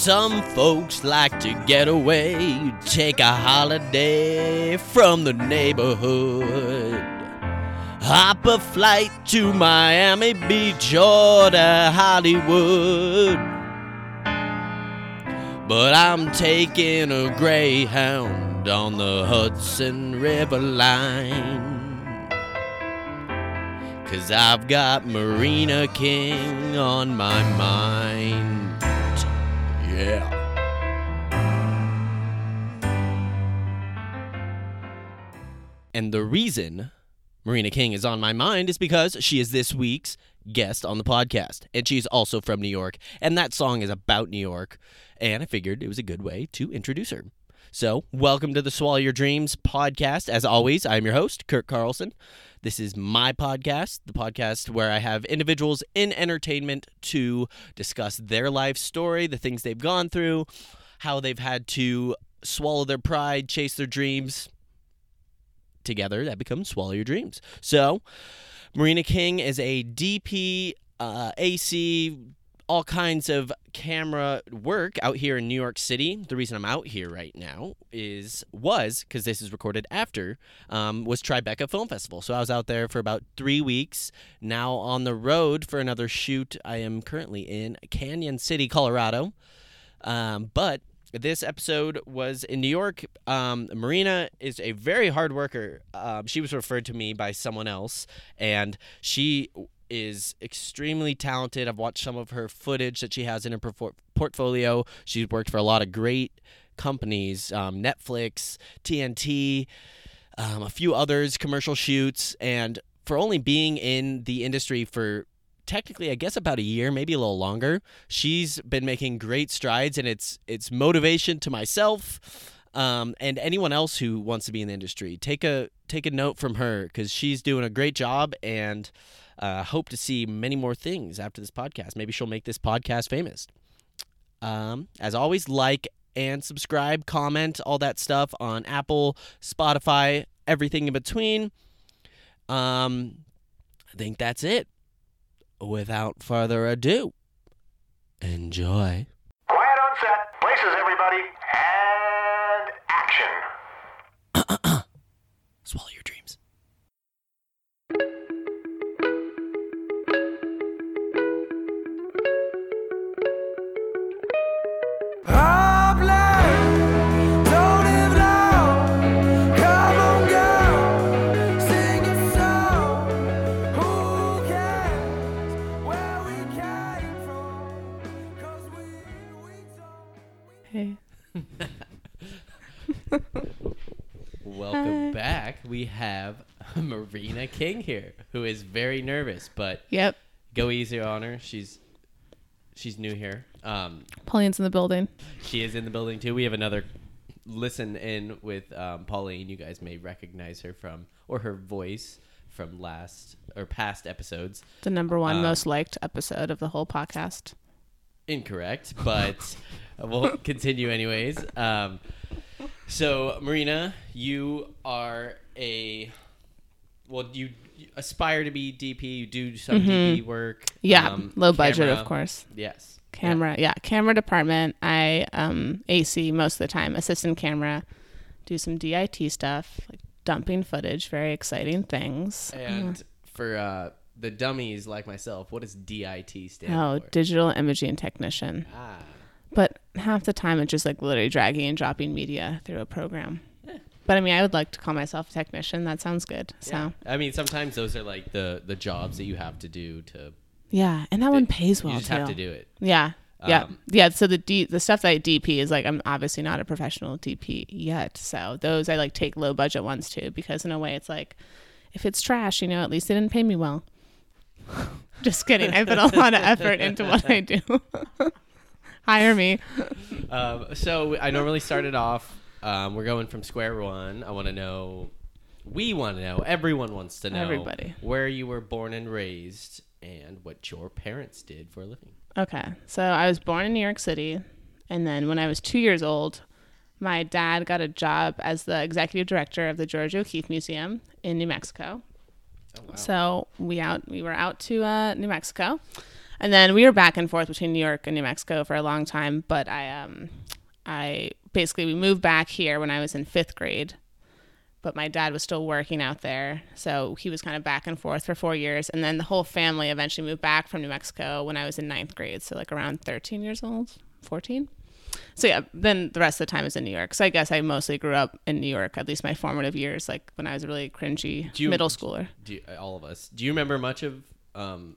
Some folks like to get away, take a holiday from the neighborhood. Hop a flight to Miami Beach or to Hollywood. But I'm taking a Greyhound on the Hudson River line. Cause I've got Marina King on my mind. Yeah. And the reason Marina King is on my mind is because she is this week's guest on the podcast. And she's also from New York. And that song is about New York. And I figured it was a good way to introduce her. So, welcome to the Swallow Your Dreams podcast. As always, I'm your host, Kurt Carlson. This is my podcast, the podcast where I have individuals in entertainment to discuss their life story, the things they've gone through, how they've had to swallow their pride, chase their dreams. Together, that becomes Swallow Your Dreams. So, Marina King is a DP, uh, AC, all kinds of camera work out here in New York City. The reason I'm out here right now is was because this is recorded after um, was Tribeca Film Festival. So I was out there for about three weeks. Now on the road for another shoot. I am currently in Cañon City, Colorado. Um, but this episode was in New York. Um, Marina is a very hard worker. Um, she was referred to me by someone else, and she is extremely talented. I've watched some of her footage that she has in her portfolio. She's worked for a lot of great companies um, Netflix, TNT, um, a few others, commercial shoots. And for only being in the industry for technically I guess about a year, maybe a little longer. She's been making great strides and it's it's motivation to myself um, and anyone else who wants to be in the industry. Take a take a note from her cuz she's doing a great job and uh, hope to see many more things after this podcast. Maybe she'll make this podcast famous. Um, as always, like and subscribe, comment, all that stuff on Apple, Spotify, everything in between. Um, I think that's it. Without further ado, enjoy. Quiet on set. Places, everybody. And action. Swallow your dreams. Marina King here, who is very nervous, but Yep. go easy on her. She's she's new here. Um, Pauline's in the building. she is in the building too. We have another listen in with um, Pauline. You guys may recognize her from or her voice from last or past episodes. The number one Um, most liked episode of the whole podcast. Incorrect, but we'll continue anyways. Um, so, Marina, you are a well, you, aspire to be DP. You do some DP work. Mm-hmm. Yeah, um, low budget, camera. of course. Yes. Camera, yeah. camera department. I um AC most of the time. Assistant camera. Do some DIT stuff, like dumping footage. Very exciting things. And for uh, the dummies like myself, what does DIT stand Oh, for? digital imaging technician. ah, But half the time it's just like literally dragging and dropping media through a program. But I mean, I would like to call myself a technician. That sounds good. So. I mean, sometimes those are like the the jobs that you have to do to. yeah, and that one pays well you just too. have to do it. Yeah. Yeah. Um, yeah. So the D, the stuff that I DP is like I'm obviously not a professional DP yet. So those I like take low budget ones too because in a way it's like if it's trash, you know, at least they didn't pay me well. Just kidding. I put a lot of effort into what I do. Hire me. Um, so I normally started off. Um, we're going from square one. I want to know. We want to know. Everyone wants to know. Everybody. Where you were born and raised, and what your parents did for a living. Okay. So I was born in New York City. And then when I was two years old, my dad got a job as the executive director of the Georgia O'Keeffe Museum in New Mexico. Oh wow. So we out we were out to uh, New Mexico. And then we were back and forth between New York and New Mexico for a long time, but I um I basically we moved back here when I was in 5th grade. But my dad was still working out there, so he was kind of back and forth for 4 years and then the whole family eventually moved back from New Mexico when I was in ninth grade, so like around 13 years old, 14. So yeah, then the rest of the time is in New York. So I guess I mostly grew up in New York, at least my formative years, like when I was a really cringy you- middle schooler. Do you, all of us? Do you remember much of um,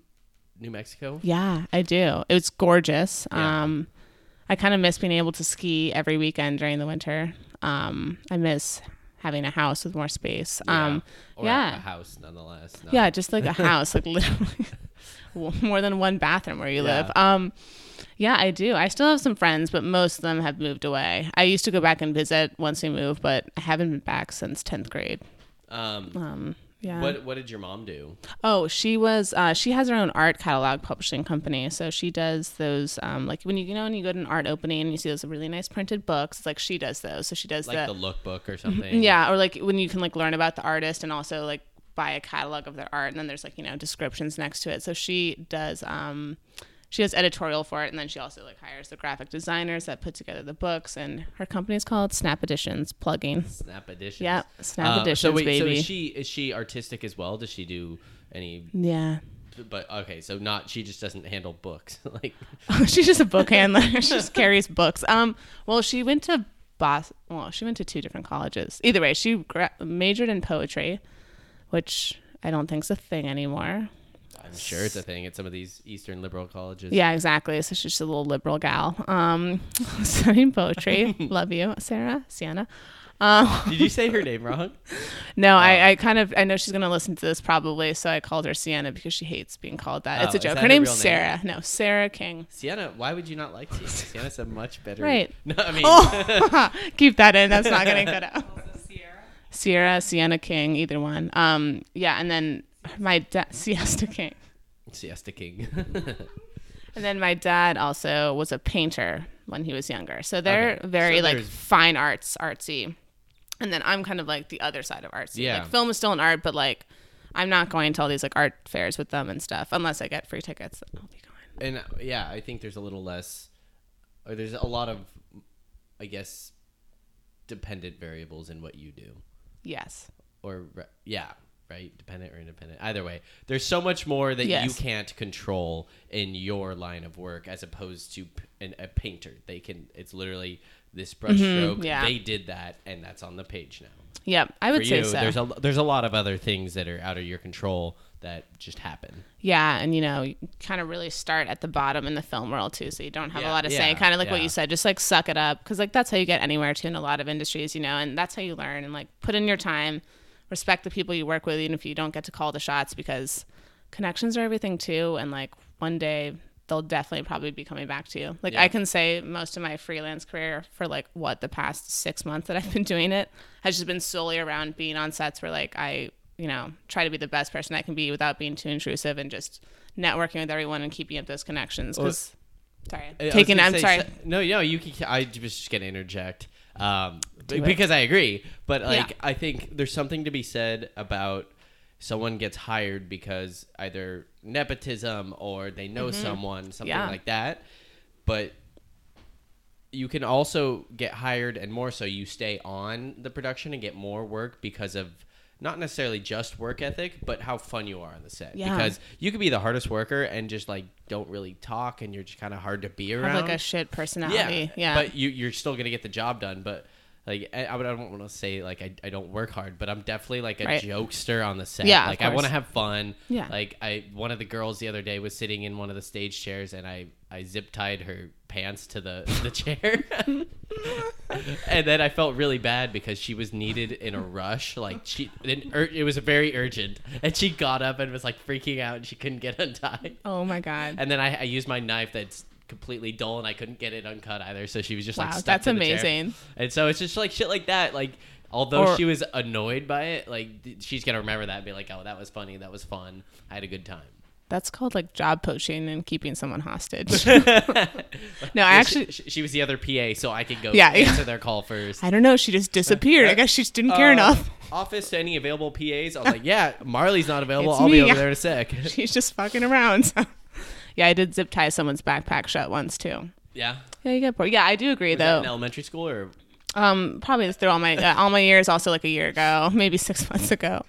New Mexico? Yeah, I do. It was gorgeous. Yeah. Um, I kind of miss being able to ski every weekend during the winter. Um, I miss having a house with more space. Um, or yeah. a house nonetheless. No. yeah, just like a house, like literally more than one bathroom where you Yeah. live. Um, yeah, I do. I still have some friends, but most of them have moved away. I used to go back and visit once we moved, but I haven't been back since tenth grade. Um, Um, yeah. what What did your mom do? Oh, she was. Uh, she has her own art catalog publishing company. So she does those. Um, like when you you know when you go to an art opening and you see those really nice printed books. It's like she does those. So she does Like the, the lookbook or something? yeah, or like when you can like learn about the artist and also like buy a catalog of their art and then there's like you know descriptions next to it. So she does. Um, she does editorial for it and then she also like hires the graphic designers that put together the books and her company is called Snap Editions Plugging. Snap Editions. Yep, Snap Uh, Editions, so wait, so is she is she artistic as well? Does she do any? Yeah. But okay, so not she just doesn't handle books. like She's just a book handler. she just carries books. Um, well, she went to Bos. Well, she went to two different colleges. Either way, she gra- majored in poetry, which I don't think's a thing anymore. I'm sure it's a thing at some of these Eastern liberal colleges. Yeah, exactly. So she's just a little liberal gal. Um, studying poetry. Love you, Sarah, Sienna. Um, Did you say her name wrong? no, I, I kind of I know she's gonna listen to this probably, so I called her Sienna because she hates being called that. it's Oh, a joke. Her her name's name? Sarah. No, Sarah King. Sienna, why would you not like Sienna? Sienna's a much better. Right. No, I mean, Oh, keep that in. That's not getting cut out. Sierra, Sienna King, either one. Um, yeah, and then my dad, Siesta King, Siesta King. and then my dad also was a painter when he was younger. So they're Okay. very So like fine arts, artsy. And then I'm kind of like the other side of artsy. Yeah. Like film is still an art, but like I'm not going to all these like art fairs with them and stuff unless I get free tickets. I'll be going. and uh, yeah, I think there's a little less, or there's a lot of, I guess, dependent variables in what you do. Yes. or yeah right dependent or independent either way there's so much more that you can't control in your line of work as opposed to p- an, a painter they can it's literally this brush stroke Mm-hmm. yeah. they did that and that's on the page now Yep. I would for say you so. there's a there's a lot of other things that are out of your control that just happen Yeah, and you know, you kind of really start at the bottom in the film world too, so you don't have Yeah, a lot of say. Kind of like what you said, just like suck it up, because like that's how you get anywhere too in a lot of industries, you know, and that's how you learn and like put in your time, respect the people you work with, even if you don't get to call the shots, because connections are everything too, and like one day they'll definitely probably be coming back to you. Like Yeah. I can say most of my freelance career for like what the past six months that I've been doing it has just been solely around being on sets where like I you know try to be the best person I can be without being too intrusive and just networking with everyone and keeping up those connections. Because sorry, I taking, I'm say, sorry. no, no, you can. I was just gonna interject, um. Because I agree. But like, Yeah. I think there's something to be said about someone gets hired because either nepotism or they know someone, something Mm-hmm. Yeah. like that. But you can also get hired, and more so, you stay on the production and get more work because of. Not necessarily just work ethic, but how fun you are on the set. Yeah. Because you could be the hardest worker and just like don't really talk, and you're just kind of hard to be around have like a shit personality. Yeah, but you you're still gonna get the job done. But like I, I would- I don't want to say like I, I don't work hard, but I'm definitely like a Right. jokester on the set. Yeah, like I want to have fun. Yeah. Like I one of the girls the other day was sitting in one of the stage chairs, and I I zip tied her pants to the the chair. and then I felt really bad because she was needed in a rush. Like she, it, it was very urgent, and she got up and was like freaking out, and she couldn't get untied. oh my god. And then I, I used my knife that's completely dull and I couldn't get it uncut either. So she was just like, stuck that's the chair. amazing. And so it's just like shit like that. Like, although Or- she was annoyed by it, like she's gonna remember that and be like, oh, that was funny, that was fun, I had a good time. That's called like job poaching and keeping someone hostage. no, I Yeah, actually, she, she was the other PA, so I could go Yeah, yeah. answer their call first. I don't know. She just disappeared. I guess she just didn't care Uh, enough. Office to any available PAs. I was like, yeah, Marley's not available. It's I'll me, be over there in a sec. She's just fucking around. Yeah, I did zip tie someone's backpack shut once too. Yeah. Yeah, you get bored. Yeah, I do agree Was that though. in elementary school or Um, probably through all my uh, all my years, also like a year ago, maybe six months ago.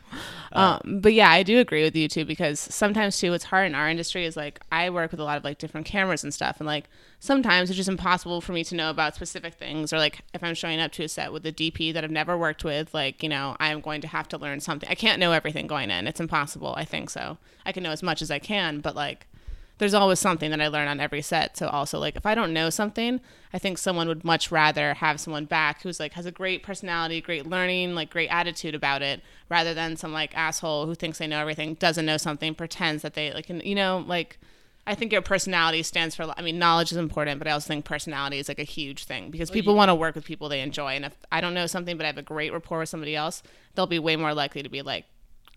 Uh. Um, but yeah, I do agree with you too because sometimes too, what's hard in our industry is like I work with a lot of like different cameras and stuff, and like sometimes it's just impossible for me to know about specific things, or like if I'm showing up to a set with a DP that I've never worked with, like you know, I'm going to have to learn something. I can't know everything going in; it's impossible. I think so. I can know as much as I can, but like there's always something that I learn on every set. So also like if I don't know something, I think someone would much rather have someone back who's like has a great personality, great learning, like great attitude about it, rather than some like asshole who thinks they know everything, doesn't know something, pretends that they like you know, like I think your personality stands for I mean knowledge is important, but I also think personality is like a huge thing because people want to work with people they enjoy and if I don't know something but I have a great rapport with somebody else, they'll be way more likely to be like,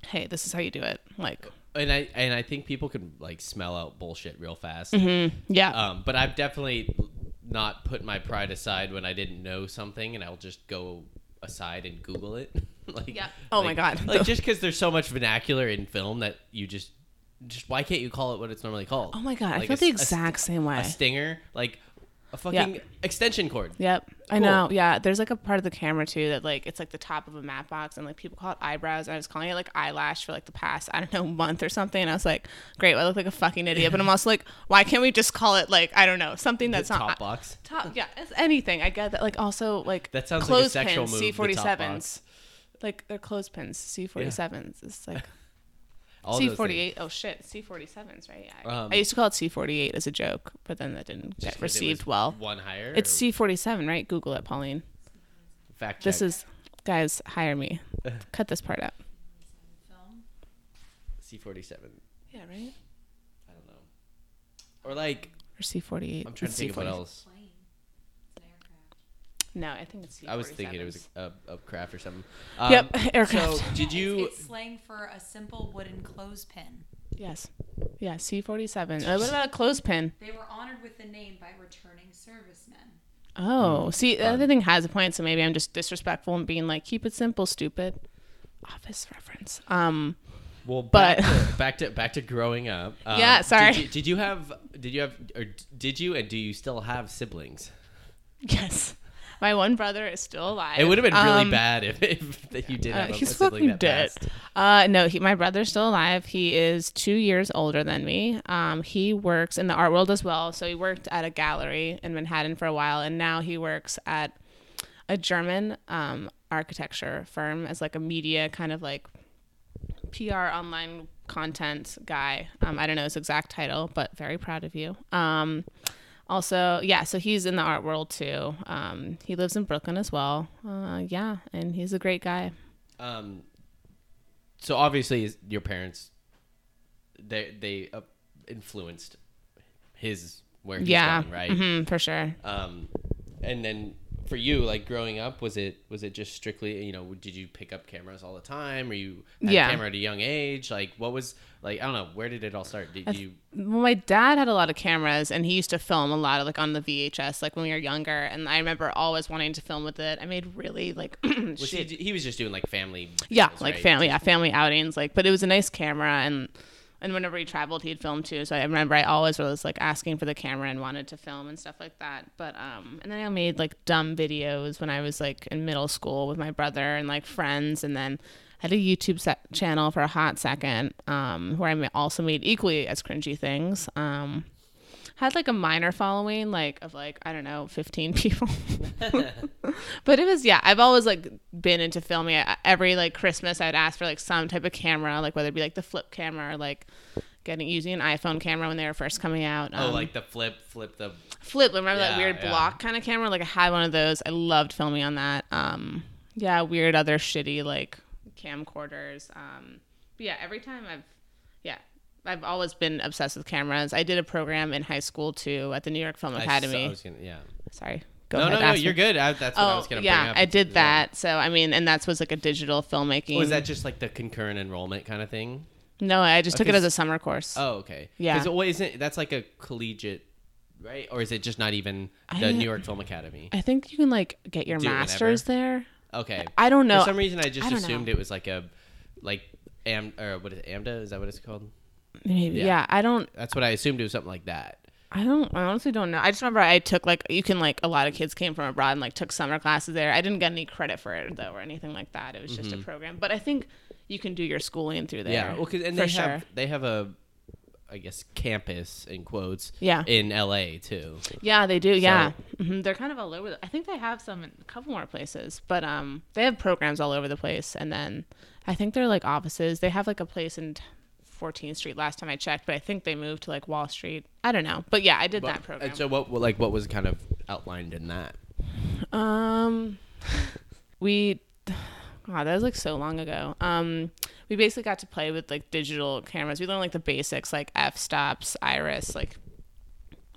"Hey, this is how you do it." Like, and I and I think people can like smell out bullshit real fast. yeah. Um, but I've definitely not put my pride aside when I didn't know something, and I'll just go aside and Google it. like, Yeah. Oh my God. Like just because there's so much vernacular in film that you just, just why can't you call it what it's normally called? Oh my god, I Like feel a the s- a exact same way. A stinger, like a fucking extension cord. Yep, I know. Yeah, there's like a part of the camera too that like it's like the top of a matte box, and like people call it eyebrows. And I was calling it like eyelash for like the past I don't know month or something. And I was like, great, well, I look like a fucking idiot. But I'm also like, why can't we just call it like I don't know something that's The not top box. top? Yeah, it's anything. I get that. Like also like That sounds like a sexual move, the top C47s. box. Like they're clothespins, C47s. It's like All C48. Oh shit, C47s, right? Yeah. Um, I used to call it C48 as a joke, but then that didn't Just get 'cause it received well. One higher. It's C47, right? Google it, Pauline. fact. check. This is, guys, hire me. Cut this part out. C47. Yeah, right? I don't know. Or like Or C48. I'm trying to It's think of what else. plane. It's an aircraft. No, I think it's C47. I was thinking it was a, a craft or something. Yep, Um, aircraft. So did you? It's, it's slang for a simple wooden clothespin. Yes. Yeah, C47. Uh, what about a clothespin? They were honored with the name by returning servicemen. Oh, see, the other thing has a point, so maybe I'm just disrespectful and being like, keep it simple, stupid. Office reference. Um, Well, But- back to, back to back to growing up. Um, Yeah, sorry. Did you, did you have? Did you have? Or did you? And do you still have siblings? yes. My one brother is still alive. It would have been really Um, bad if, if that you did Uh, have he's fucking that dead. Uh, no, he, my brother's still alive. He is two years older than me. Um, he works in the art world as well. So he worked at a gallery in Manhattan for a while, and now he works at a German um, architecture firm as like a media kind of like PR online content guy. Um, I don't know his exact title, but very proud of you. Um, also, yeah, so he's in the art world too. Um, he lives in Brooklyn as well. Uh, yeah, and he's a great guy. Um, so obviously, your parents, they they uh, influenced his where he's yeah, going, right? mhm, for sure. Um, and then for you, like growing up, was it was it just strictly you know did you pick up cameras all the time? Or you had Yeah. a camera at a young age? Like what was like I don't know where did it all start? Did you Well, my dad had a lot of cameras, and he used to film a lot of like on the VHS, like when we were younger. And I remember always wanting to film with it. I made really like was he, he was just doing like family yeah, videos, like right? family, yeah, family outings. Like, but it was a nice camera, and and whenever he traveled, he'd film too. So I remember I always was like asking for the camera and wanted to film and stuff like that. But um, and then I made like dumb videos when I was like in middle school with my brother and like friends, and then. I had a YouTube channel for a hot second, um, where I also made equally as cringy things. Um, had like a minor following, like of like I don't know, fifteen people. but it was yeah. I've always like been into filming. I, every like Christmas, I'd ask for like some type of camera, like whether it be like the flip camera or like getting using an iPhone camera when they were first coming out. Oh, Um, like the flip, flip the. flip. Remember that weird yeah. block kind of camera? Like I had one of those. I loved filming on that. Um, yeah, weird other shitty like camcorders. Um, but yeah, every time I've, yeah, I've always been obsessed with cameras. I did a program in high school too at the New York Film I saw- Academy. I was gonna, yeah. Sorry, go no, ahead. no, no. You're me. good. I, that's what I Oh was gonna yeah, bring up. I did that. So I mean, and that's was like a digital filmmaking. Oh, was that just like the concurrent enrollment kind of thing? No, I just took it as a summer course. Oh, okay. Yeah. Because what isn't that's like a collegiate, right? Or is it just not even the I- New York Film Academy? I think you can like get your Do masters there. Okay. I don't know. For some reason, I just I don't know. assumed it was like a, like am or what is it, AMDA? Is that what it's called? Maybe Yeah. yeah. I don't That's what I assumed it was something like that. I don't I honestly don't know. I just remember I took like you can like a lot of kids came from abroad and like took summer classes there. I didn't get any credit for it though or anything like that. It was just a program. But I think you can do your schooling through there. Mm-hmm. Yeah, well, 'cause- and they sure. have they have a, I guess campus in quotes. Yeah. In L.A. too. Yeah, they do. Yeah, hmm they're kind of all over. The, I think they have some in a couple more places, but um, they have programs all over the place. And then I think they're like offices. They have like a place in 14th Street last time I checked, but I think they moved to like Wall Street. I don't know, but yeah, I did that program. And so what like what was kind of outlined in that? Um, we, God, that was like so long ago. Um, we basically got to play with like digital cameras. We learned like the basics, like f stops, iris, like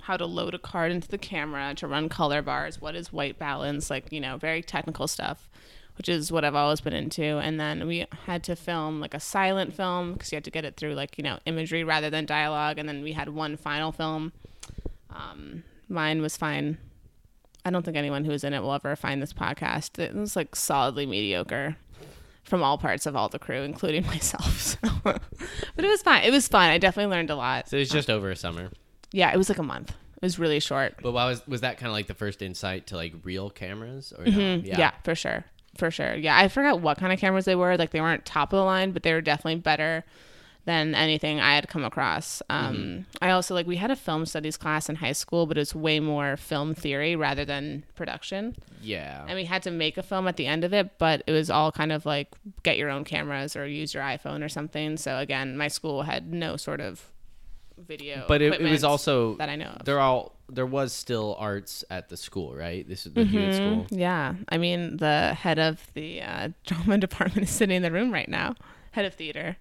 how to load a card into the camera, to run color bars, what is white balance, like you know, very technical stuff. Which is what I've always been into, and then we had to film like a silent film because you had to get it through like you know imagery rather than dialogue, and then we had one final film. Um, mine was fine. I don't think anyone who is in it will ever find this podcast. It was like solidly mediocre from all parts of all the crew, including myself. So. but it was fine. It was fun. I definitely learned a lot. So it was just over a summer. Yeah, it was like a month. It was really short. But why was was that kind of like the first insight to like real cameras or no? Mm-hmm. Yeah. for sure. For sure. Yeah, I forgot what kind of cameras they were. Like they weren't top of the line, but they were definitely better than anything I had come across. Um, I also like we had a film studies class in high school, but it was way more film theory rather than production. Yeah. and we had to make a film at the end of it but it was all kind of like get your own cameras or use your iphone or something so again my school had no sort of video but it, it was also that i know of. They're all there was still arts at the school, right? This is the Hewitt school. yeah. I mean the head of the uh, drama department is sitting in the room right now. Head of theater.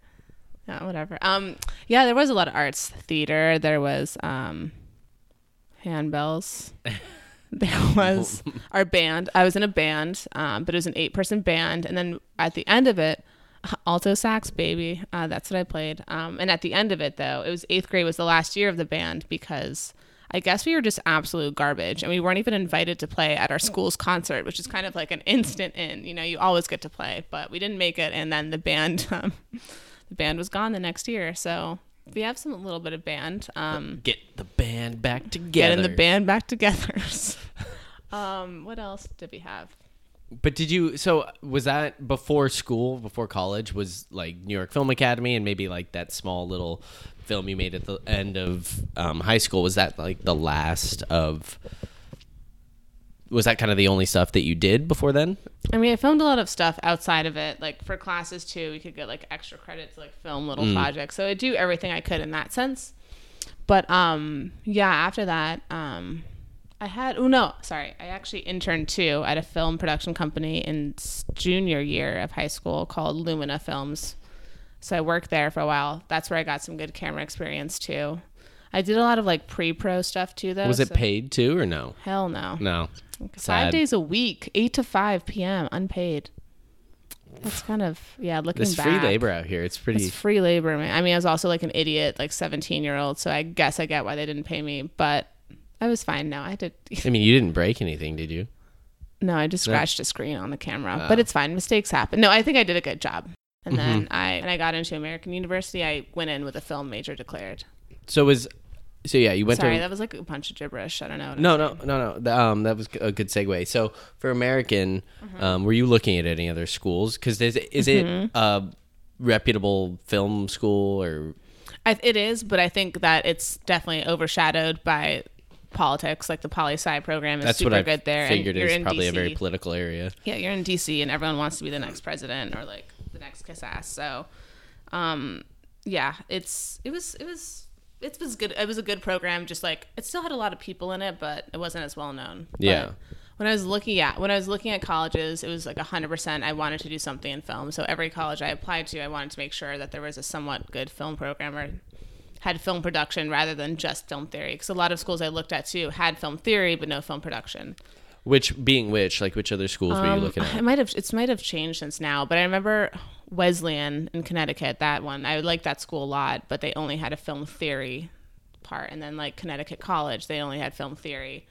Yeah whatever. Um yeah there was a lot of arts theater. There was um handbells. There was our band. I was in a band um, but it was an eight person band. And then at the end of it alto sax baby uh, that's what i played um, and at the end of it though it was eighth grade was the last year of the band because i guess we were just absolute garbage and we weren't even invited to play at our school's concert which is kind of like an instant in you know you always get to play but we didn't make it and then the band um, the band was gone the next year so we have some little bit of band um, Get the band back together. getting the band back together. um, what else did we have? But did you? So was that before school, before college? Was like New York Film Academy and maybe like that small little film you made at the end of um, high school? Was that like the last of? Was that kind of the only stuff that you did before then? I mean, I filmed a lot of stuff outside of it. Like for classes too, we could get like extra credits, like film little projects. So I do everything I could in that sense. But um, yeah, after that, um, I had oh no, sorry, I actually interned too at a film production company in junior year of high school called Lumina Films. So I worked there for a while. That's where I got some good camera experience too. I did a lot of like pre-pro stuff too, though. Was it so- paid too or no? Hell no. No. Five Sad. days a week, eight to five p.m. unpaid. That's kind of yeah. Looking There's back, free labor out here. It's pretty. It's free labor, man. I mean, I was also like an idiot, like seventeen year old. So I guess I get why they didn't pay me, but I was fine. No, I did. I mean, you didn't break anything, did you? no, I just scratched a screen on the camera, but it's fine. Mistakes happen. No, I think I did a good job. And then I and I got into American University. I went in with a film major declared. So was. So yeah, you went Sorry, to. that was like a bunch of gibberish. I don't know. what I'm No, saying. no, no, no. Um, that was a good segue. So for American, Mm-hmm. um, were you looking at any other schools? Because is, is Mm-hmm. it a reputable film school or? I, it is, but I think that it's definitely overshadowed by politics. Like the poli sci program is That's super what I good there. and figured you're is in probably a very political area. yeah, you're in DC, and everyone wants to be the next president or like the next kiss ass. So, um, yeah, it's it was it was it was good. It was a good program. Just like it still had a lot of people in it, but it wasn't as well known. But Yeah. When I was looking at when I was looking at colleges, it was like hundred percent. I wanted to do something in film. So every college I applied to, I wanted to make sure that there was a somewhat good film program or had film production rather than just film theory. Because a lot of schools I looked at too had film theory but no film production. Which being which, like which other schools were you looking at? It might have it might have changed since now, but I remember Wesleyan in Connecticut. That one I liked that school a lot, but they only had a film theory part, and then like Connecticut College, they only had film theory.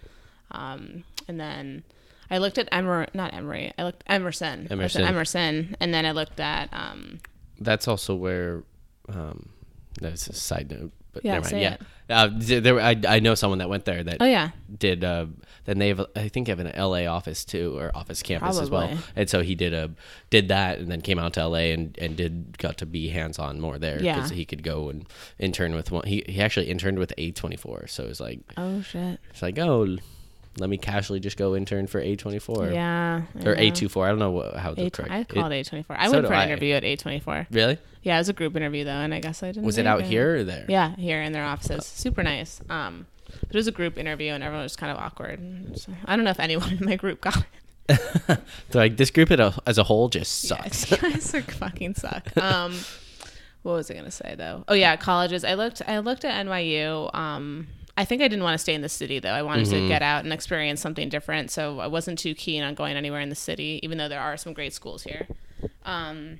Um, and then I looked at Emer not Emory, I looked Emerson, I looked at Emerson. Emerson, and then I looked at um, That's also where um, That's a side note, but Yeah, never mind. Yeah, uh, there, I I know someone that went there that Oh yeah. did. Uh, then they have, I think, have an L.A. office too, or office campus as well. And so he did a did that, and then came out to L.A. and and did got to be hands on more there Yeah. he could go and intern with one. He he actually interned with A twenty four, so it was like Oh shit. it's like oh. Let me casually just go intern for A24 Yeah. Or know. A24. I don't know what, how the correct. I called it, A24. I so went for an I. interview at A24. Really? Yeah, it was a group interview though, and I guess I didn't. Was it out here or there? Yeah, here in their offices. Super nice. Um, but it was a group interview, and everyone was kind of awkward. So I don't know if anyone in my group got it. So like this group as a, as a whole just Yeah, sucks. you guys are fucking suck. Um, what was I gonna say though? Oh yeah, colleges. I looked. I looked at NYU. Um, I think I didn't want to stay in the city though. I wanted Mm-hmm. to get out and experience something different. So I wasn't too keen on going anywhere in the city, even though there are some great schools here. Um,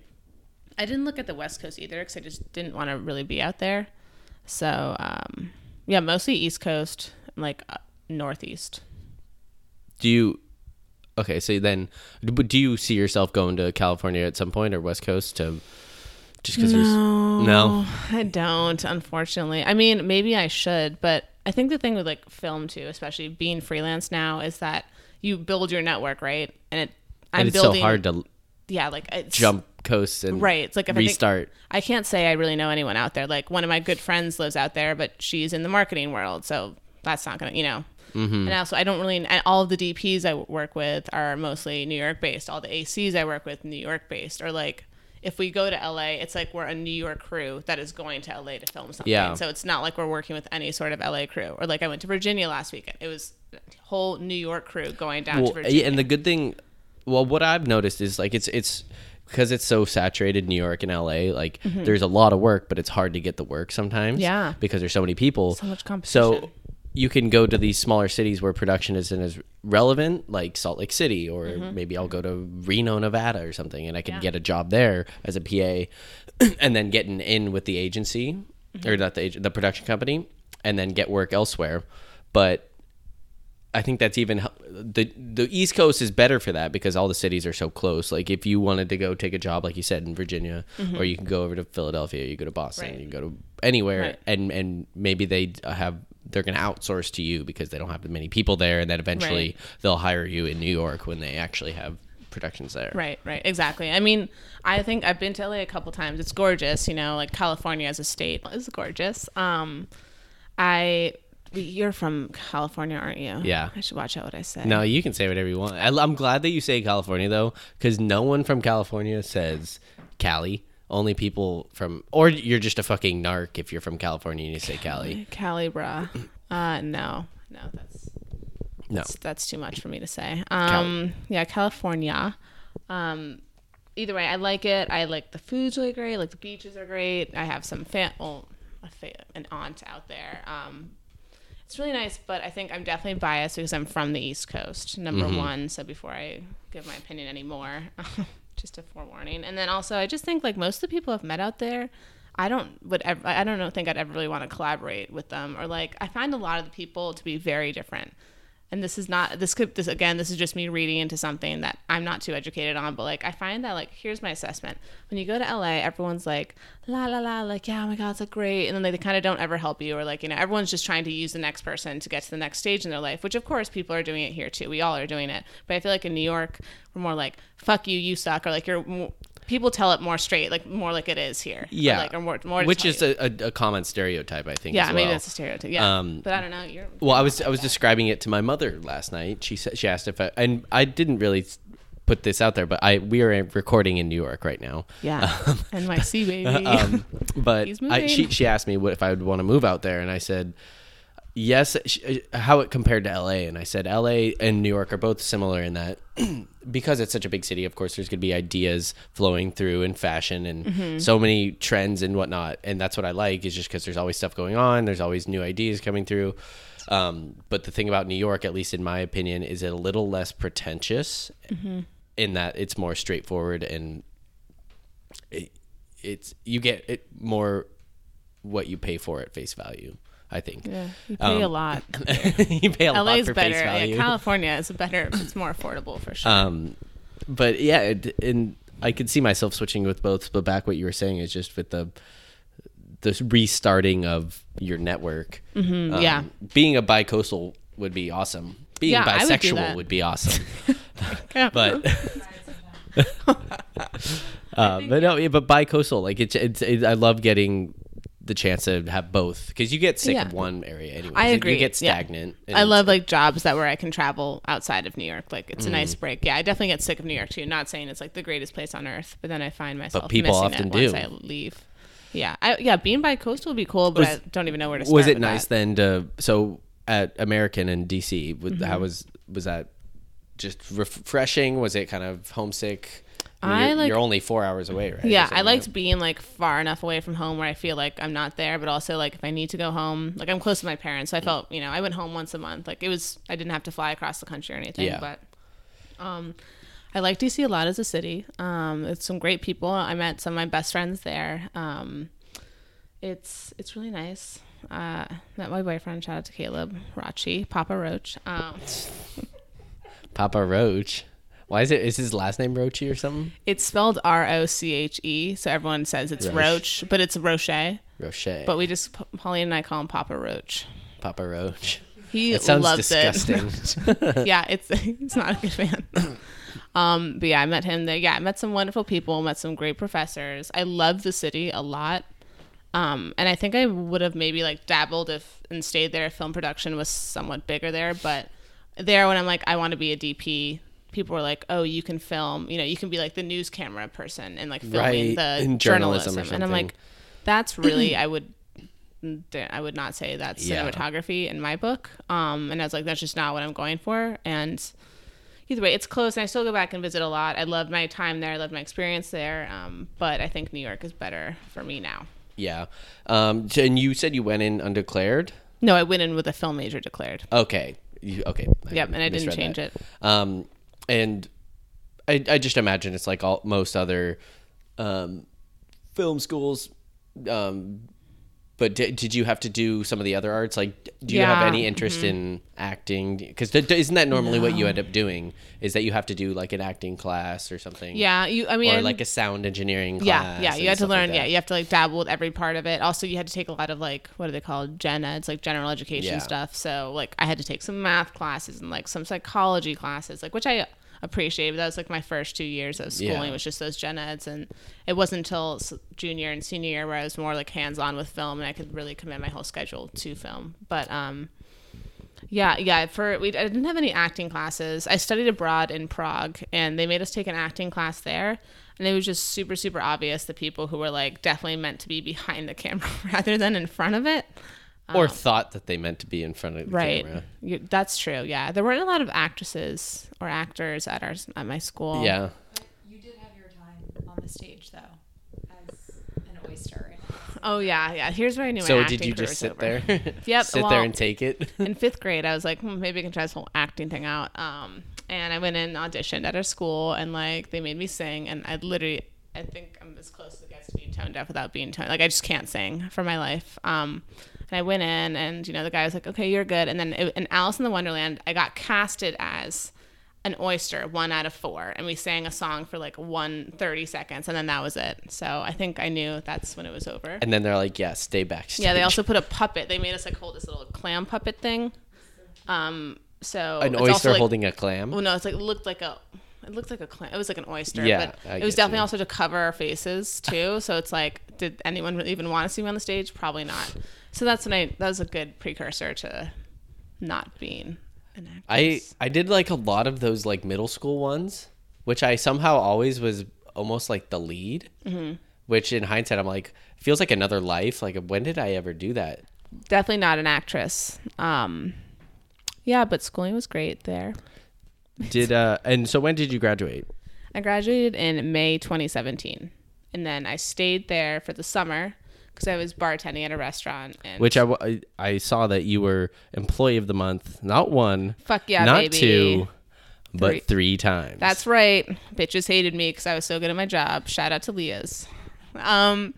I didn't look at the West Coast either because I just didn't want to really be out there. So um, yeah, mostly East Coast, like uh, Northeast. do you? Okay, so then, do you see yourself going to California at some point or West Coast to? Just because there's no. I don't, unfortunately. I mean, maybe I should, but I think the thing with like film too, especially being freelance now, is that you build your network, right? And it, I'm And it's building. so hard to yeah, like it's, jump coasts and Right. It's like if I think- restart. I can't say I really know anyone out there. Like one of my good friends lives out there, but she's in the marketing world, so that's not gonna, you know. Mm-hmm. And also, I don't really. And all of the DPs I work with are mostly New York based. All the ACs I work with New York based. Or like, if we go to LA, it's like we're a New York crew that is going to LA to film something. Yeah. So it's not like we're working with any sort of LA crew. Or like I went to Virginia last weekend. It was a whole New York crew going down Well, to Virginia. and the good thing, well, what I've noticed is like it's it's because it's so saturated, New York and LA. Like there's a lot of work, but it's hard to get the work sometimes. Mm-hmm. Yeah. because there's so many people. So much So competition. You can go to these smaller cities where production isn't as relevant, like Salt Lake City, or maybe I'll go to Reno, Nevada, or something, and I can Mm-hmm. Yeah. get a job there as a PA, and then getting in with the agency Mm-hmm. or not the the production company, and then get work elsewhere. But I think that's even the the East Coast is better for that because all the cities are so close. Like if you wanted to go take a job, like you said in Virginia, or you can go over to Philadelphia, you go to Boston, Mm-hmm. Right. you can go to anywhere, Right. and and maybe they have they're going to outsource to you because they don't have that many people there, and then eventually Right. they'll hire you in New York when they actually have productions there. Right, right, exactly. I mean, I think I've been to LA a couple times. It's gorgeous, you know, like California as a state is gorgeous. Um, I, you're from California, aren't you? Yeah. I should watch out what I say. No, you can say whatever you want. I, I'm glad that you say California though, because no one from California says Cali. Only people from, or you're just a fucking narc if you're from California and you say Cali. Cali, bruh. Uh, no, no, that's No, that's, that's too much for me to say. Um, yeah, California. Um, either way, I like it. I like the food's really great. Like the beaches are great. I have some fan, well, a fa- an aunt out there. Um, it's really nice, but I think I'm definitely biased because I'm from the East Coast, number Mm-hmm. one. So before I give my opinion anymore, just a forewarning. And then also, I just think like most of the people I've met out there, I don't would ever, I don't know think I'd ever really want to collaborate with them or like I find a lot of the people to be very different. And this is not this could this again this is just me reading into something that I'm not too educated on, but like I find that like here's my assessment. When you go to LA, everyone's like la la la like yeah, oh my god, it's like great, and then they, kind of don't ever help you or like you know everyone's just trying to use the next person to get to the next stage in their life, which of course people are doing it here too. We all are doing it, but I feel like in New York we're more like fuck you, you suck, or like you're people tell it more straight, like more like it is here. Or, yeah, like or more more which is a, a, common stereotype, I think. yeah maybe that's a stereotype. Yeah, Um, but I don't know. You're Well, I was I was describing it to my mother last night. She said she asked if I and I didn't really put this out there, but I we are recording in New York right now. yeah NYC baby. Um, but He's I, she she asked me what if I would want to move out there, and I said yes. She, how it compared to L.A. and I said L.A. and New York are both similar in that because it's such a big city. Of course, there's going to be ideas flowing through in fashion and Mm-hmm. so many trends and whatnot, and that's what I like is just because there's always stuff going on. There's always new ideas coming through. Um, but the thing about New York, at least in my opinion, is it a little less pretentious Mm-hmm. in that it's more straightforward and it, it's you get it more what you pay for at face value. I think yeah, you pay a Um, lot. you pay a lot LA's for better. face Yeah. California is better. It's more affordable for sure. um, but yeah, it, and I could see myself switching with both. But back what you were saying is just with the the restarting of your network. Mm, yeah. being a bicoastal would be awesome. Being Yeah, I would bisexual would be awesome. But uh, but no, yeah, but bicoastal, like it's, it's it, I love getting the chance to have both because you get sick Yeah. of one area anyway. I agree. You get stagnant. and I love like jobs that where I can travel outside of New York. Like it's a nice Mm. break. Yeah, I definitely get sick of New York too. Not saying it's like the greatest place on earth, but then I find myself but people missing often it once do. I leave. Yeah, I, yeah, being by coastal would be cool, but Was- I don't even know where to start. was it nice that. then to so at American and DC? With, Mm-hmm. How was was that just refreshing? Was it kind of homesick? Mean, you're, like- you're only four hours away, right? Yeah, I liked right? being like far enough away from home where I feel like I'm not there, but also like if I need to go home, like I'm close to my parents. So I felt, you know, I went home once a month. Like it was, I didn't have to fly across the country or anything. Yeah. But um, I like DC a lot as a city. Um, it's some great people. I met some of my best friends there. Um, it's it's really nice. Uh, met my boyfriend. Shout out to Caleb Roche, Papa Roach. Um, Papa Roach. Why is it? Is his last name Roche or something? it's spelled R O C H E, so everyone says it's Roche. Roach, but it's Roche. Roche. But we just Pauline and I call him Papa Roach. Papa Roach. He That sounds loves disgusting. it. yeah, it's it's not a good fan. um, but yeah, I met him there. Yeah, I met some wonderful people. Met some great professors. I love the city a lot. Um, and I think I would have maybe like dabbled if and stayed there if film production was somewhat bigger there. But there, when I'm like, I want to be a DP, people were like, "Oh, you can film. You know, you can be like the news camera person and like filming Right, the in journalism." journalism and I'm like, that's really I would I would not say that's Yeah. cinematography in my book. Um, and I was like, that's just not what I'm going for. And either way, it's close, and I still go back and visit a lot. I love my time there. I love my experience there. Um, but I think New York is better for me now. Yeah. Um, so- and you said you went in undeclared. No, I went in with a film major declared. Okay. You, okay. Yep, and I didn't change that. it. Um, and I, I just imagine it's like all most other um, film schools. Um, but did, did you have to do some of the other arts? Like, do you have Yeah, mm-hmm. any interest in acting? Because th- isn't that normally what you end up doing? Is that you have to do like an acting class or something? Yeah, you. I mean, Or like a sound engineering yeah, class. yeah. and You had to stuff like learn. yeah, you have to like dabble with every part of it. Also, you had to take a lot of like what are they called? Gen eds, like general education Yeah. stuff. So like I had to take some math classes and like some psychology classes, like which I appreciated. But that was like my first two years of schooling Yeah. was just those gen eds, and it wasn't until junior and senior year where I was more like hands on with film and I could really commit my whole schedule to film. But um. Yeah, yeah. For we, I didn't have any acting classes. I studied abroad in Prague, and they made us take an acting class there. And it was just super, super obvious the people who were like definitely meant to be behind the camera rather than in front of it. Or thought that they meant to be in front of the um, Right. camera. You, that's true. Yeah, there weren't a lot of actresses or actors at our at my school. Yeah. You did have your time on the stage, though, as an oyster. Oh yeah, yeah. Here's where I knew. So my did you just sit over. there? Yep, sit well- there and take it. in fifth grade, I was like, hmm, maybe I can try this whole acting thing out. Um, and I went in, auditioned at our school, and like they made me sing, and I literally, I think I'm as close as it gets to being tone deaf without being tone. Like I just can't sing for my life. Um, and I went in, and you know the guy was like, okay, you're good. And then it, in Alice in the Wonderland, I got casted as an oyster, one out of four, and we sang a song for like one thirty seconds, and then that was it. So I think I knew that's when it was over. and then they're like, yeah, stay backstage. Yeah, they also put a puppet. They made us like hold this little clam puppet thing. Um, so An it's oyster also, like, holding a clam. Well, no, it's like it looked like a. It looked like a clam. It was like an oyster. Yeah, but I it was definitely you. also to cover our faces too. So it's like, did anyone even want to see me on the stage? Probably not. So that's when I. That was a good precursor to not being an actress. I I did like a lot of those like middle school ones, which I somehow always was almost like the lead. Mm-hmm. Which in hindsight, I'm like, feels like another life. Like, when did I ever do that? definitely not an actress. Um, yeah, but schooling was great there. Did uh? And so when did you graduate? I graduated in May 2017, and then I stayed there for the summer because I was bartending at a restaurant. And Which I, w- I I saw that you were employee of the month, not one, Fuck yeah, not baby. two, but Three. three times. that's right. Bitches hated me because I was so good at my job. Shout out to Leah's. Um,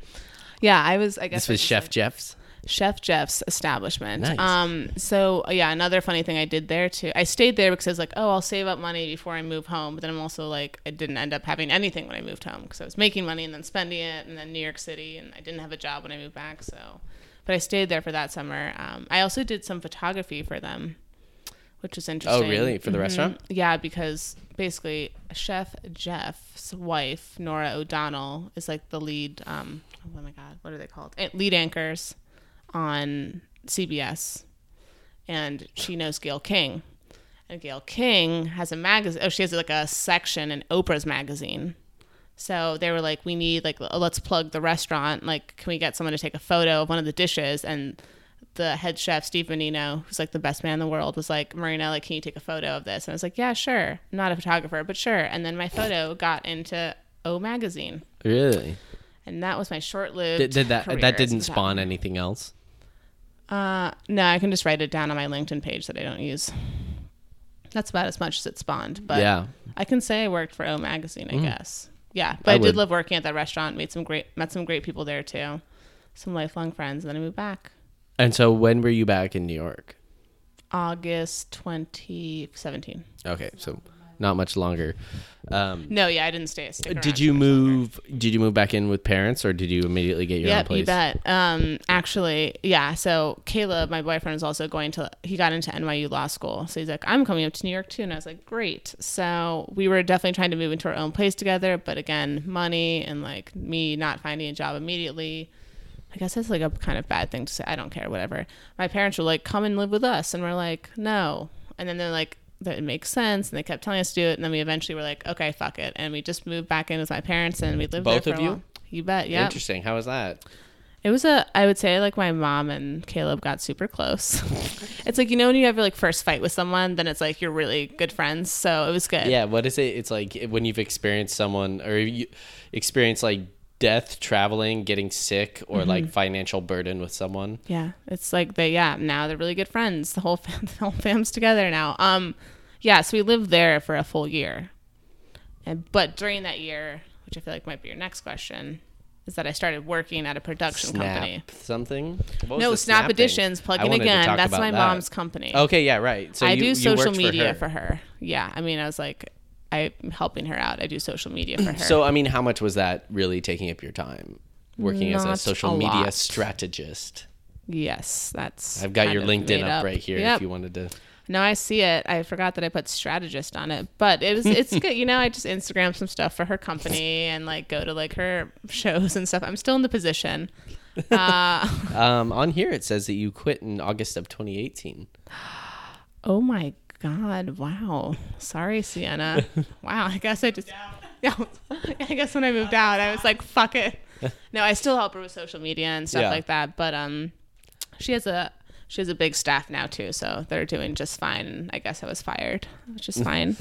yeah, I was. I guess this was Chef like- Jeff's. Chef Geoff's establishment. Nice. Um, so yeah, another funny thing I did there too. I stayed there because I was like, oh, I'll save up money before I move home. But then I'm also like, I didn't end up having anything when I moved home because I was making money and then spending it, and then New York City, and I didn't have a job when I moved back. So, but I stayed there for that summer. Um, I also did some photography for them, which was interesting. Oh, really? For the Mhm. restaurant? Yeah, because basically, Chef Geoff's wife, Norah O'Donnell, is like the lead. Um, oh my God, what are they called? Lead anchors on CBS, and she knows Gayle King, and Gayle King has a magazine. Oh, she has like a section in Oprah's magazine. So they were like, we need like, let's plug the restaurant. Like, can we get someone to take a photo of one of the dishes? And the head chef, Steve Menino, who's like the best man in the world, was like, Marina, like, can you take a photo of this? And I was like, yeah, sure. I'm not a photographer, but sure. And then my photo got into O magazine, Really? and that was my short-lived. Did, did that that didn't spawn anything else? Uh, no, I can just write it down on my LinkedIn page that I don't use. That's about as much as it spawned, but yeah. I can say I worked for O Magazine, I guess. Yeah, but I I, did would- love working at that restaurant. Made some great, met some great people there too, some lifelong friends. And then I moved back And so when were you back in New York? August 2017. Okay, so not much longer. Um, No, yeah, I didn't stay. Stick did you much longer. move? Did you move back in with parents, or did you immediately get your own Yep, place? you bet. Um, actually, yeah. So Caleb, my boyfriend, is also going to. He got into NYU law school, so he's like, "I'm coming up to New York too," and I was like, "Great." So we were definitely trying to move into our own place together, but again, money and like me not finding a job immediately. I guess that's like a kind of bad thing to say. I don't care, whatever. My parents were like, "Come and live with us," and we're like, "No." And then they're like, "That it makes sense," and they kept telling us to do it. And then we eventually were like, "Okay, fuck it," and we just moved back in with my parents, and we lived Both there of for a you? You bet. Yeah. Interesting. How was that? It was a, I would say like my mom and Caleb got super close. it's like, you know, when you have your like first fight with someone, then it's like you're really good friends. So it was good. Yeah. What is it? It's like when you've experienced someone, or you experience like death, traveling, getting sick, or Mm-hmm. like financial burden with someone. Yeah. It's like they, yeah, now they're really good friends. The whole, fam- the whole fam's together now. Um, yeah. So we lived there for a full year. And, but during that year, which I feel like might be your next question, is that I started working at a production Snap company. something. No, the Snap. Editions, plug in again. That's my that. mom's company. Okay. Yeah. Right. So I you, do social media her. for her. Yeah, I mean, I was like, I'm helping her out. I do social media for her. So I mean, how much was that really taking up your time? Working as a social a media lot. strategist. yes, that's. I've got your LinkedIn made up, right here Yep. if you wanted to. No, I see it. I forgot that I put strategist on it, but it was it's good. You know, I just Instagram some stuff for her company and like go to like her shows and stuff. I'm still in the position. Uh, Um, on here it says that you quit in August of 2018. oh my god! Wow. Sorry, Sienna. Wow. I guess I just. Yeah. I guess when I moved out, I was like, "Fuck it." No, I still help her with social media and stuff Yeah. like that. But um, she has a she has a big staff now too, so they're doing just fine. I guess I was fired, which is fine.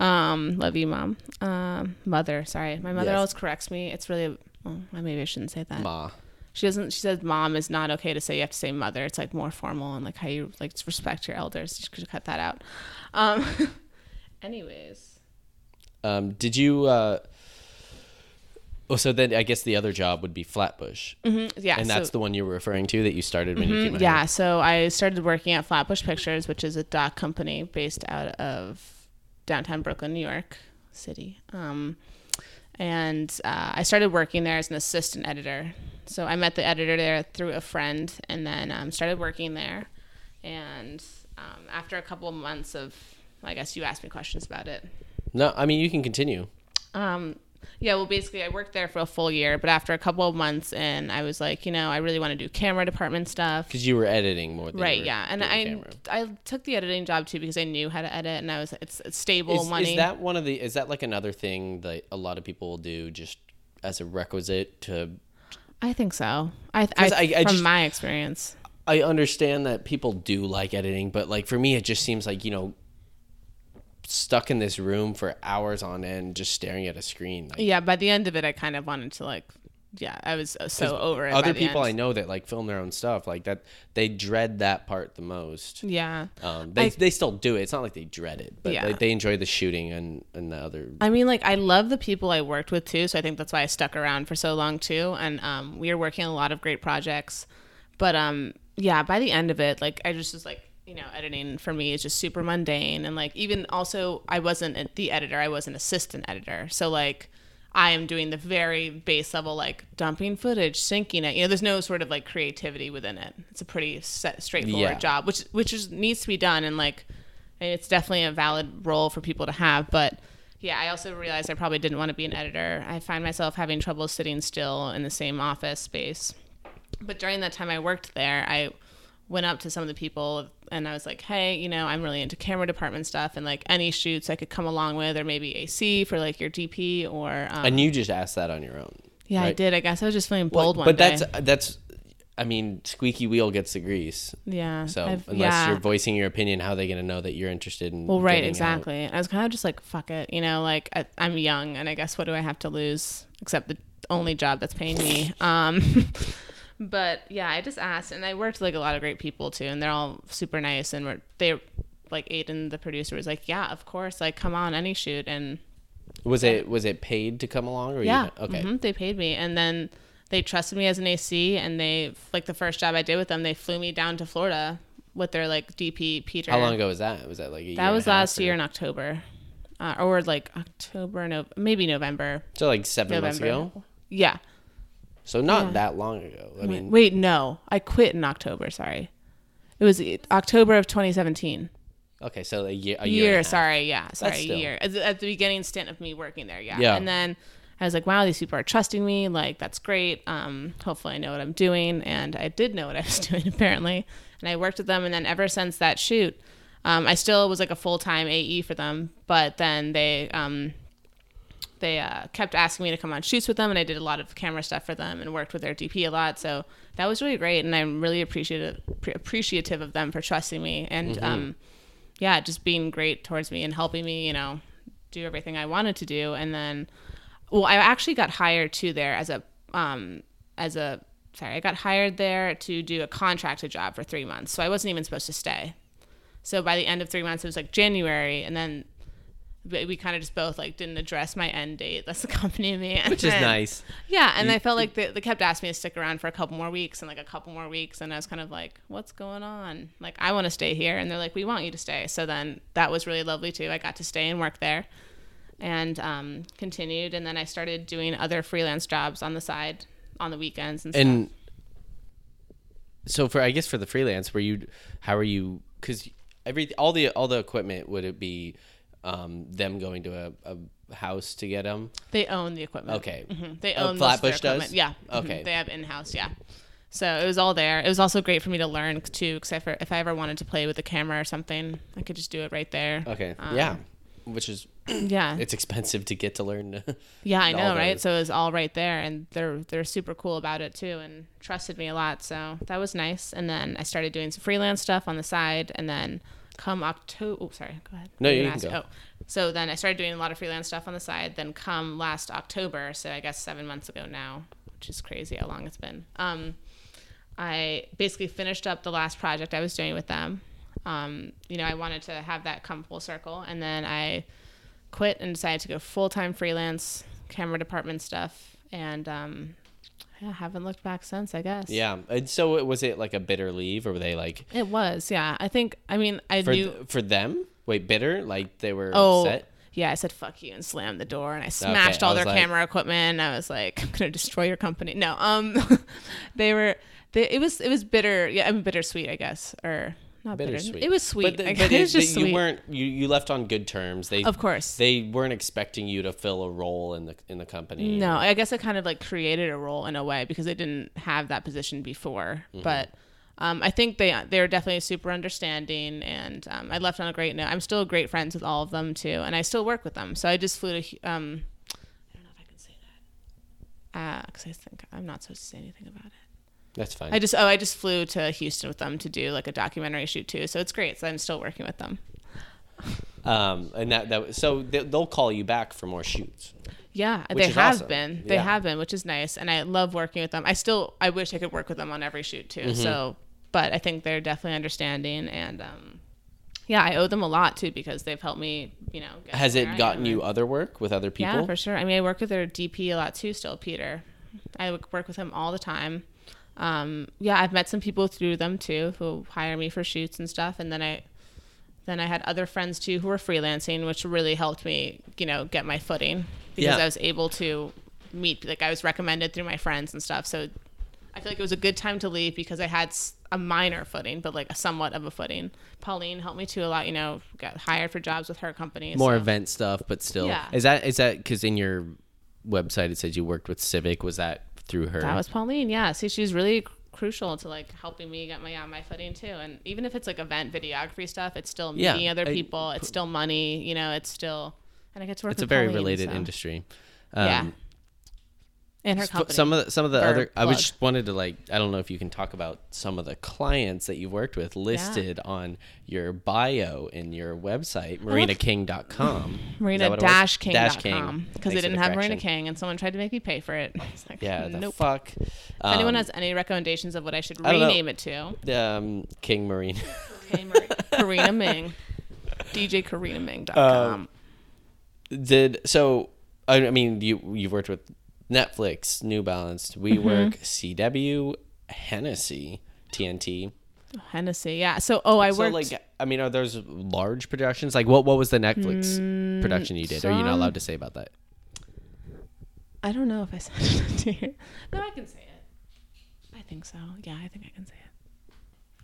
um, love you, mom. Um, mother. Sorry, my mother Yes. always corrects me. It's really. Well, maybe I shouldn't say that. Ma. She doesn't. She says mom is not okay to say. You have to say mother. It's like more formal and like how you like respect your elders. You could cut that out. Um. anyways, Um, did you? Uh, oh, so then I guess the other job would be Flatbush, yeah. and so- that's the one you were referring to that you started when you came out. Yeah, so I started working at Flatbush Pictures, which is a doc company based out of downtown Brooklyn, New York City. Um, and uh, I started working there as an assistant editor. So I met the editor there through a friend, and then um, started working there. And um, after a couple of months of, I guess you asked me questions about it. No, I mean you can continue. Um, yeah, well, basically, I worked there for a full year, but after a couple of months in, I was like, you know, I really want to do camera department stuff. Because you were editing more than you Right, yeah, and I camera. I took the editing job too because I knew how to edit, and I was it's, it's stable Is, money. is that one of the? Is that like another thing that a lot of people will do just as a requisite to? I think so. I, I, I- I from just- my experience. I understand that people do like editing, but like for me, it just seems like you know, stuck in this room for hours on end, just staring at a screen. Like, Yeah, by the end of it, I kind of wanted to like, yeah, I was uh, so over it. other the people I know that like film their own stuff like that, they dread that part the most. Yeah, Um, they, I- they still do it. It's not like they dread it, but Yeah. like, they enjoy the shooting and, and the other. I mean, like I love the people I worked with too, so I think that's why I stuck around for so long too. And um, we are working on a lot of great projects. but um, yeah, by the end of it, like I just was like, you know, editing for me is just super mundane, and like even also I wasn't the editor, I was an assistant editor, so like. I am doing the very base level, like dumping footage, syncing it. You know, there's no sort of like creativity within it. It's a pretty set, straightforward Yeah. job, which which is, needs to be done, and like it's definitely a valid role for people to have. But yeah, I also realized I probably didn't want to be an editor. I find myself having trouble sitting still in the same office space. But during that time I worked there, I went up to some of the people and I was like, hey, you know, I'm really into camera department stuff and like any shoots I could come along with, or maybe AC for like your DP or. Um, And you just asked that on your own. yeah, I did. I guess I was just feeling Well, bold one but day. that's that's. I mean, squeaky wheel gets the grease. yeah. So I've- unless yeah. you're voicing your opinion, how are they going to know that you're interested in? Well, right, getting out? exactly. I was kind of just like, fuck it, you know, like I, I'm young, and I guess what do I have to lose except the only job that's paying me. Um, but yeah, I just asked, and I worked with like a lot of great people too, and they're all super nice, and were they like Aiden, the producer, was like, yeah, of course, like come on any shoot, and Was it was it paid to come along? Or yeah, You, okay. mhm, they paid me, and then they trusted me as an AC, and they like the first job I did with them, they flew me down to Florida with their like DP Peter. How long ago was that? Was that like a year That was last or- year in October, uh, or like October, no, maybe November. So like seven months November. ago. Yeah. So not Yeah. that long ago. I mean, Wait, no, I quit in October. Sorry, it was October of 2017. okay, so a year. A year. year, and a half. sorry, yeah, sorry, still- a year at the, at the beginning stint of me working there. Yeah. Yeah. and then I was like, wow, these people are trusting me. Like that's great. Um, hopefully I know what I'm doing, and I did know what I was doing apparently, and I worked with them, and then ever since that shoot. Um, I still was like a full time AE for them, but then they um, they uh, kept asking me to come on shoots with them, and I did a lot of camera stuff for them and worked with their DP a lot. So that was really great, and I'm really appreciative appreciative of them for trusting me and um, yeah, just being great towards me and helping me, you know, do everything I wanted to do. And then, well, I actually got hired too there as a um, as a sorry, I got hired there to do a contracted job for three months, so I wasn't even supposed to stay. So by the end of three months, it was like January, and then we, kind of just both like didn't address my end date. That's the company of me, Which is nice. Yeah, and I felt like they, they kept asking me to stick around for a couple more weeks and like a couple more weeks, and I was kind of like, "What's going on?" Like, I want to stay here, and they're like, "We want you to stay." So then that was really lovely too. I got to stay and work there, and um, continued, and then I started doing other freelance jobs on the side on the weekends and stuff. And so for I guess for the freelance, were you? How are you? Because every all the all the equipment would it be um, them going to a, a house to get them? They own the equipment. Okay. Mhm. They Oh, own Flatbush does? equipment. Yeah. Mhm. Okay. They have in house. Yeah. So it was all there. It was also great for me to learn too, because if, I- if I ever wanted to play with the camera or something, I could just do it right there. Okay. Um, yeah. Which is Yeah. it's expensive to get to learn. Yeah, I know, right? So it was all right there, and they're they're super cool about it too, and trusted me a lot. So that was nice. And then I started doing some freelance stuff on the side, and then come October, oh sorry, go ahead. No, you can ask- go. Oh, so then I started doing a lot of freelance stuff on the side. Then come last October, so I guess seven months ago now, which is crazy how long it's been. Um, I basically finished up the last project I was doing with them. Um, you know, I wanted to have that come full circle, and then I quit and decided to go full time freelance, camera department stuff, and um, yeah, haven't looked back since. I guess. yeah. And so was it like a bitter leave, or were they like It was. Yeah, I think. I mean, I for knew. th- for them? Wait, bitter? Like they were Oh, upset? yeah. I said fuck you and slammed the door, and I smashed I all was their like- camera equipment. And I was like, I'm gonna destroy your company. No, um, they were. They, it was it was bitter. Yeah, I mean bittersweet, I guess, or not bitter. Bittersweet. It was sweet. But, the, I but guess it was just you sweet. weren't you, you left on good terms. They Of course. they weren't expecting you to fill a role in the in the company. No, I guess I kind of like created a role in a way because they didn't have that position before. Mm-hmm. But um, I think they they were definitely super understanding, and um, I left on a great note. I'm still great friends with all of them too, and I still work with them. So I just flew to um, I don't know if I can say that because I think I'm not supposed to say anything about it. That's fine. I just oh I just flew to Houston with them to do like a documentary shoot too. So it's great. So I'm still working with them. um, and that that so they, they'll call you back for more shoots. Yeah, they have awesome. been. They Yeah. have been, which is nice, and I love working with them. I still, I wish I could work with them on every shoot too. Mm-hmm. So, but I think they're definitely understanding, and um, yeah, I owe them a lot too because they've helped me. You know, get Has it gotten you other work with other people? Yeah, for sure. I mean, I work with their DP a lot too. Still, Peter. I work with him all the time. Um, yeah, I've met some people through them too who hire me for shoots and stuff, and then I then I had other friends too who were freelancing, which really helped me, you know, get my footing because Yeah. I was able to meet like I was recommended through my friends and stuff. So I feel like it was a good time to leave because I had a minor footing, but like a somewhat of a footing. Pauline helped me too a lot. You know, got hired for jobs with her company. More so- event stuff, but still. Yeah. Is that is that because in your website it says you worked with Civic? Was that through her? That was Pauline. Yeah. See, she was really crucial to like helping me get my on my footing too. And even if it's like event videography stuff, it's still Yeah, meeting other I- people. It's still money. You know, it's still, and I get to work. it's a very Pauline, related so- industry. Yeah. Um, And her company. Some of the, some of the other I was just wanted to like I don't know if you can talk about some of the clients that you've worked with listed on your bio in your website marinaking.com. Marina Is that what it was? dash king Dash King. because they didn't have Marina. King and someone tried to make me pay for it. I was like, Yeah, nope. fuck. If anyone Um, has any recommendations of what I should I rename it to, um, King Marina. okay, Mar- Karina Ming, DJKarinaMing.com. Um, Did so? I, I mean, you you've worked with Netflix, New Balance, Mm-hmm. WeWork, CW, Hennessy, TNT. Hennessy, yeah. So, oh, I worked. so worked. like, I mean, are those large productions? Like, what what was the Netflix Mm, production you did? Are you not allowed to say about that? I don't know if I said it to you. No, I can say it. I think so. Yeah, I think I can say it.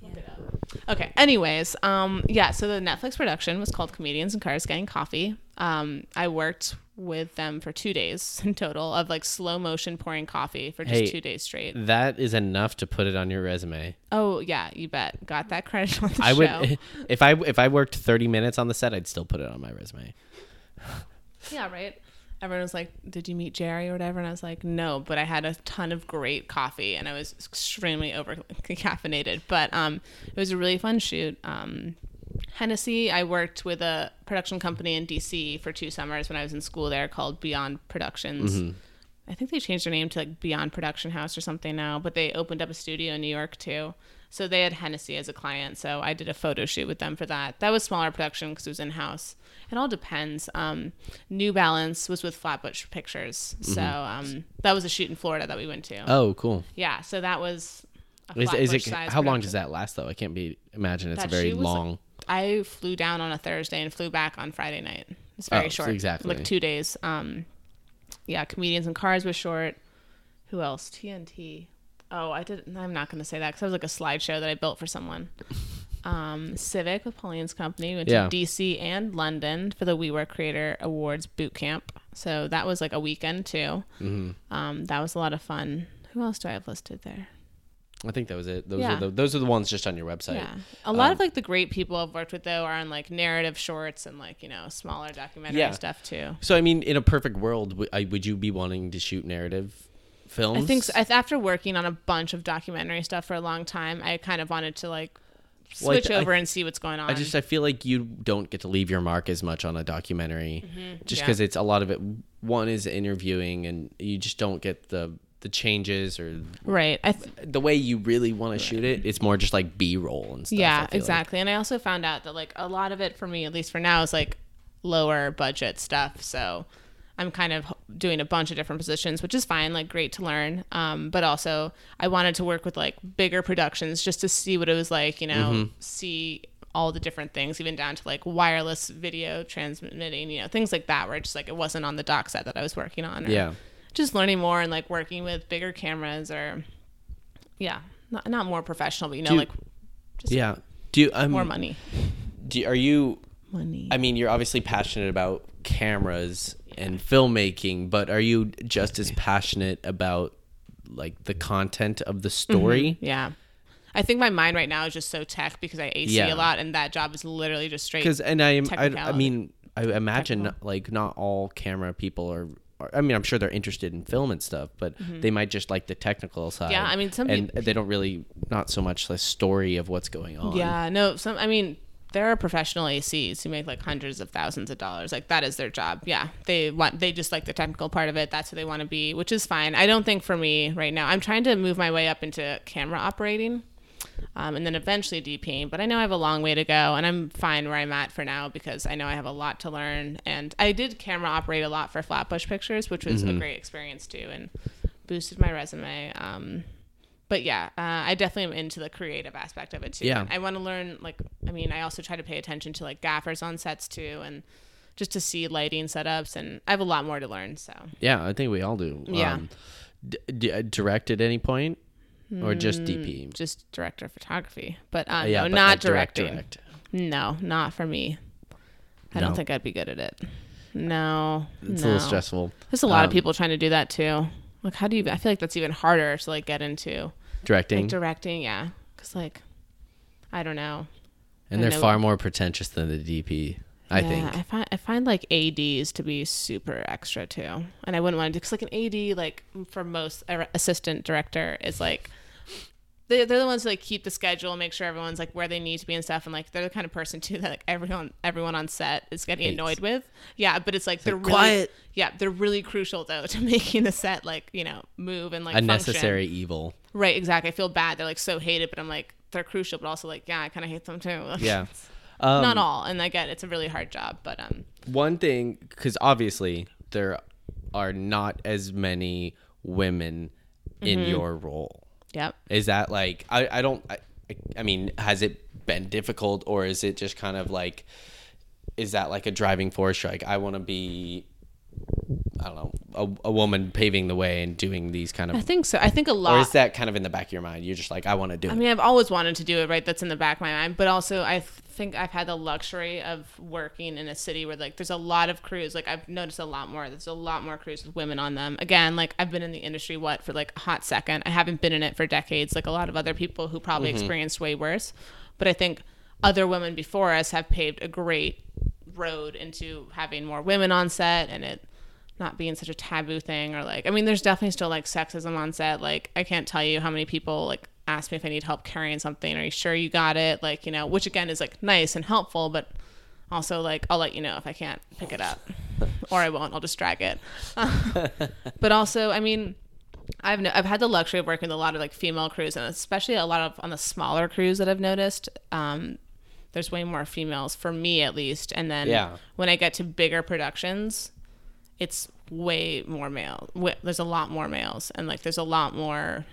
Look it up. Okay. Anyways, um, yeah. So the Netflix production was called Comedians in Cars Getting Coffee. Um, I worked with them for two days in total of like slow motion pouring coffee for just Hey. two days straight. That is enough to put it on your resume. Oh yeah, you bet. Got that credit on the I show. would if I if I worked 30 minutes on the set, I'd still put it on my resume. Yeah, right. Everyone was like, "Did you meet Jerry or whatever?" And I was like, "No, but I had a ton of great coffee and I was extremely over caffeinated." But um, it was a really fun shoot. Um, Hennessy, I worked with a production company in DC for two summers when I was in school there called Beyond Productions. I think they changed their name to like Beyond Production House or something now, but they opened up a studio in New York too. So they had Hennessy as a client. So I did a photo shoot with them for that. That was smaller production because it was in house. It all depends. Um, New Balance was with Flatbush Pictures. So um, that was a shoot in Florida that we went to. Oh, cool. Yeah. So that was. Is, is it how long does that last though? I can't be imagine it's That a very long. I flew down on a Thursday and flew back on Friday night. It's very Oh, short. exactly. Like two days. Um, yeah, comedians in cars was short. Who else? TNT. Oh, I did. I'm not going to say that because that was like a slideshow that I built for someone. Um, Civic with Pauline's company went Yeah. to DC and London for the WeWork Creator Awards boot camp. So that was like a weekend too. Mm-hmm. Um, that was a lot of fun. Who else do I have listed there? I think that was it. Those Yeah. are the those are the ones just on your website. Yeah. A lot Um, of like the great people I've worked with though are on like narrative shorts and like, you know, smaller documentary Yeah. stuff too. So I mean, in a perfect world, w- I- would you be wanting to shoot narrative films? I think so. I- after working on a bunch of documentary stuff for a long time, I kind of wanted to like Well, I switch I- over and see what's going on. I just I feel like you don't get to leave your mark as much on a documentary, just Mm-hmm. yeah. because it's a lot of it. One is interviewing, and you just don't get the the changes or right. I th- the way you really want to shoot it. It's more just like B roll and stuff. Yeah, feel like. exactly. And I also found out that like a lot of it for me, at least for now, is like lower budget stuff. So I'm kind of doing a bunch of different positions, which is fine, like great to learn. Um, but also I wanted to work with like bigger productions just to see what it was like, you know, Mm-hmm. see all the different things, even down to like wireless video transmitting, you know, things like that, where it's just like it wasn't on the doc set that I was working on. Or Yeah. Just learning more and like working with bigger cameras or, yeah, not, not more professional, but you know, Do- like just Yeah. Do you, um, more money. Do are you? Money. I mean, you're obviously passionate about cameras and filmmaking, but are you just as passionate about like the content of the story? Yeah. I think my mind right now is just so tech because I AC Yeah. a lot and that job is literally just straight. Because and I, I I mean I imagine Technical. like not all camera people are. I mean, I'm sure they're interested in film and stuff, but they might just like the technical side. Mm-hmm. Yeah, I mean, some and peop- they don't really not so much the story of what's going on. Yeah, no, some I mean, there are professional ACs who make like hundreds of thousands of dollars. Like that is their job. Yeah. They want they just like the technical part of it. That's who they want to be, which is fine. I don't think for me right now. I'm trying to move my way up into camera operating. Um, and then eventually DPing, but I know I have a long way to go, and I'm fine where I'm at for now because I know I have a lot to learn. And I did camera operate a lot for Flatbush Pictures, which was a great experience too, and boosted my resume. Um, but yeah, uh, I definitely am into the creative aspect of it too. Yeah. I want to learn like I mean, I also try to pay attention to like gaffers on sets too and just to see lighting setups and I have a lot more to learn, so. Yeah, I think we all do. Yeah. Um, d- d- direct at any point, or just DP? Just director of photography, but uh, yeah, no, but, not like, directing. direct. No, not for me. I No. don't think I'd be good at it. No, It's no. a little stressful. There's a lot of Um, people trying to do that too. Like, how do you? I feel like that's even harder to like get into Directing, like directing. Yeah, because like, I don't know. and I they're know- far more pretentious than the DP. I yeah, think. I find I find like ads to be super extra too, and I wouldn't want to do because like an ad like for most assistant director is like. They're, they're the ones that like keep the schedule, and make sure everyone's like where they need to be and stuff, and like they're the kind of person too that like everyone everyone on set is getting Hates. annoyed with. Yeah, but it's like they're like, really, "Quiet." Yeah, they're really crucial though to making the set like you know move and like A function. necessary evil. Right, exactly. I feel bad. They're like so hated, but I'm like they're crucial, but also like yeah, I kind of hate them too. Yeah. Um, not all, and again, it's a really hard job, but um, one thing because obviously there are not as many women in Mm-hmm. your role yep. is that like i, I don't I, I mean has it been difficult or is it just kind of like is that like a driving force like i want to be i don't know a, a woman paving the way and doing these kind of. I think so. I think a lot. or is that kind of in the back of your mind you're just like i want to do I it I mean, I've always wanted to do it, right? That's in the back of my mind. But also, I think I've had the luxury of working in a city where, like, there's a lot of crews. Like, I've noticed a lot more. There's a lot more crews with women on them. Again, like, I've been in the industry, what, for like a hot second. I haven't been in it for decades, like a lot of other people who probably mm-hmm. experienced way worse. But I think other women before us have paved a great road into having more women on set and it not being such a taboo thing or like I mean there's definitely still like sexism on set. Like I can't tell you how many people like ask me if I need help carrying something. Are you sure you got it? Like you know which again is like nice and helpful but also like I'll let you know if I can't pick it up or I won't. I'll just drag it. But also I mean I've no, I've had the luxury of working with a lot of like female crews and especially a lot of on the smaller crews that I've noticed um there's way more females for me at least and then Yeah. when I get to bigger productions it's way more male. There's a lot more males, and like there's a lot more,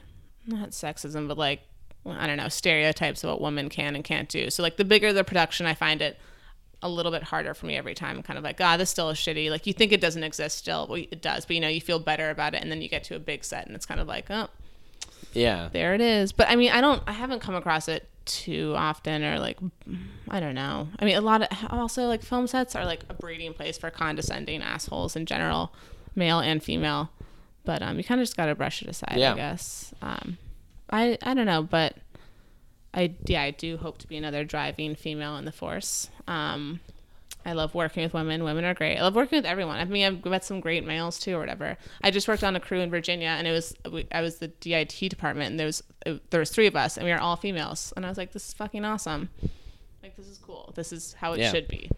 not sexism, but like I don't know stereotypes of what women can and can't do. So like the bigger the production, I find it a little bit harder for me every time. I'm kind of like, God, this still is shitty. Like you think it doesn't exist still, well, it does, but you know you feel better about it, and then you get to a big set, and it's kind of like, oh, yeah there it is. But I mean, I don't, I haven't come across it too often, or like, I don't know. I mean, a lot of also like film sets are like a breeding place for condescending assholes in general, male and female. But um, you kind of just gotta brush it aside, Yeah. I guess. Um, I I don't know, but I yeah, I do hope to be another driving female in the force. Um, I love working with women. Women are great. I love working with everyone. I mean, I've met some great males too, or whatever. I just worked on a crew in Virginia, and it was I was the DIT department, and there was there was three of us, and we were all females, and I was like, this is fucking awesome. Like this is cool. This is how it Yeah. should be.